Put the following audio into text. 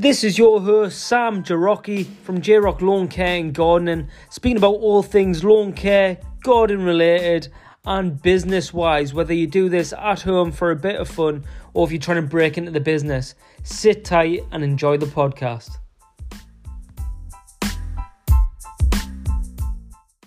This is your host, Sam Jarocki from J Rock Lawn Care and Gardening, speaking about all things lawn care, garden related, and business wise. Whether you do this at home for a bit of fun or if you're trying to break into the business, sit tight and enjoy the podcast.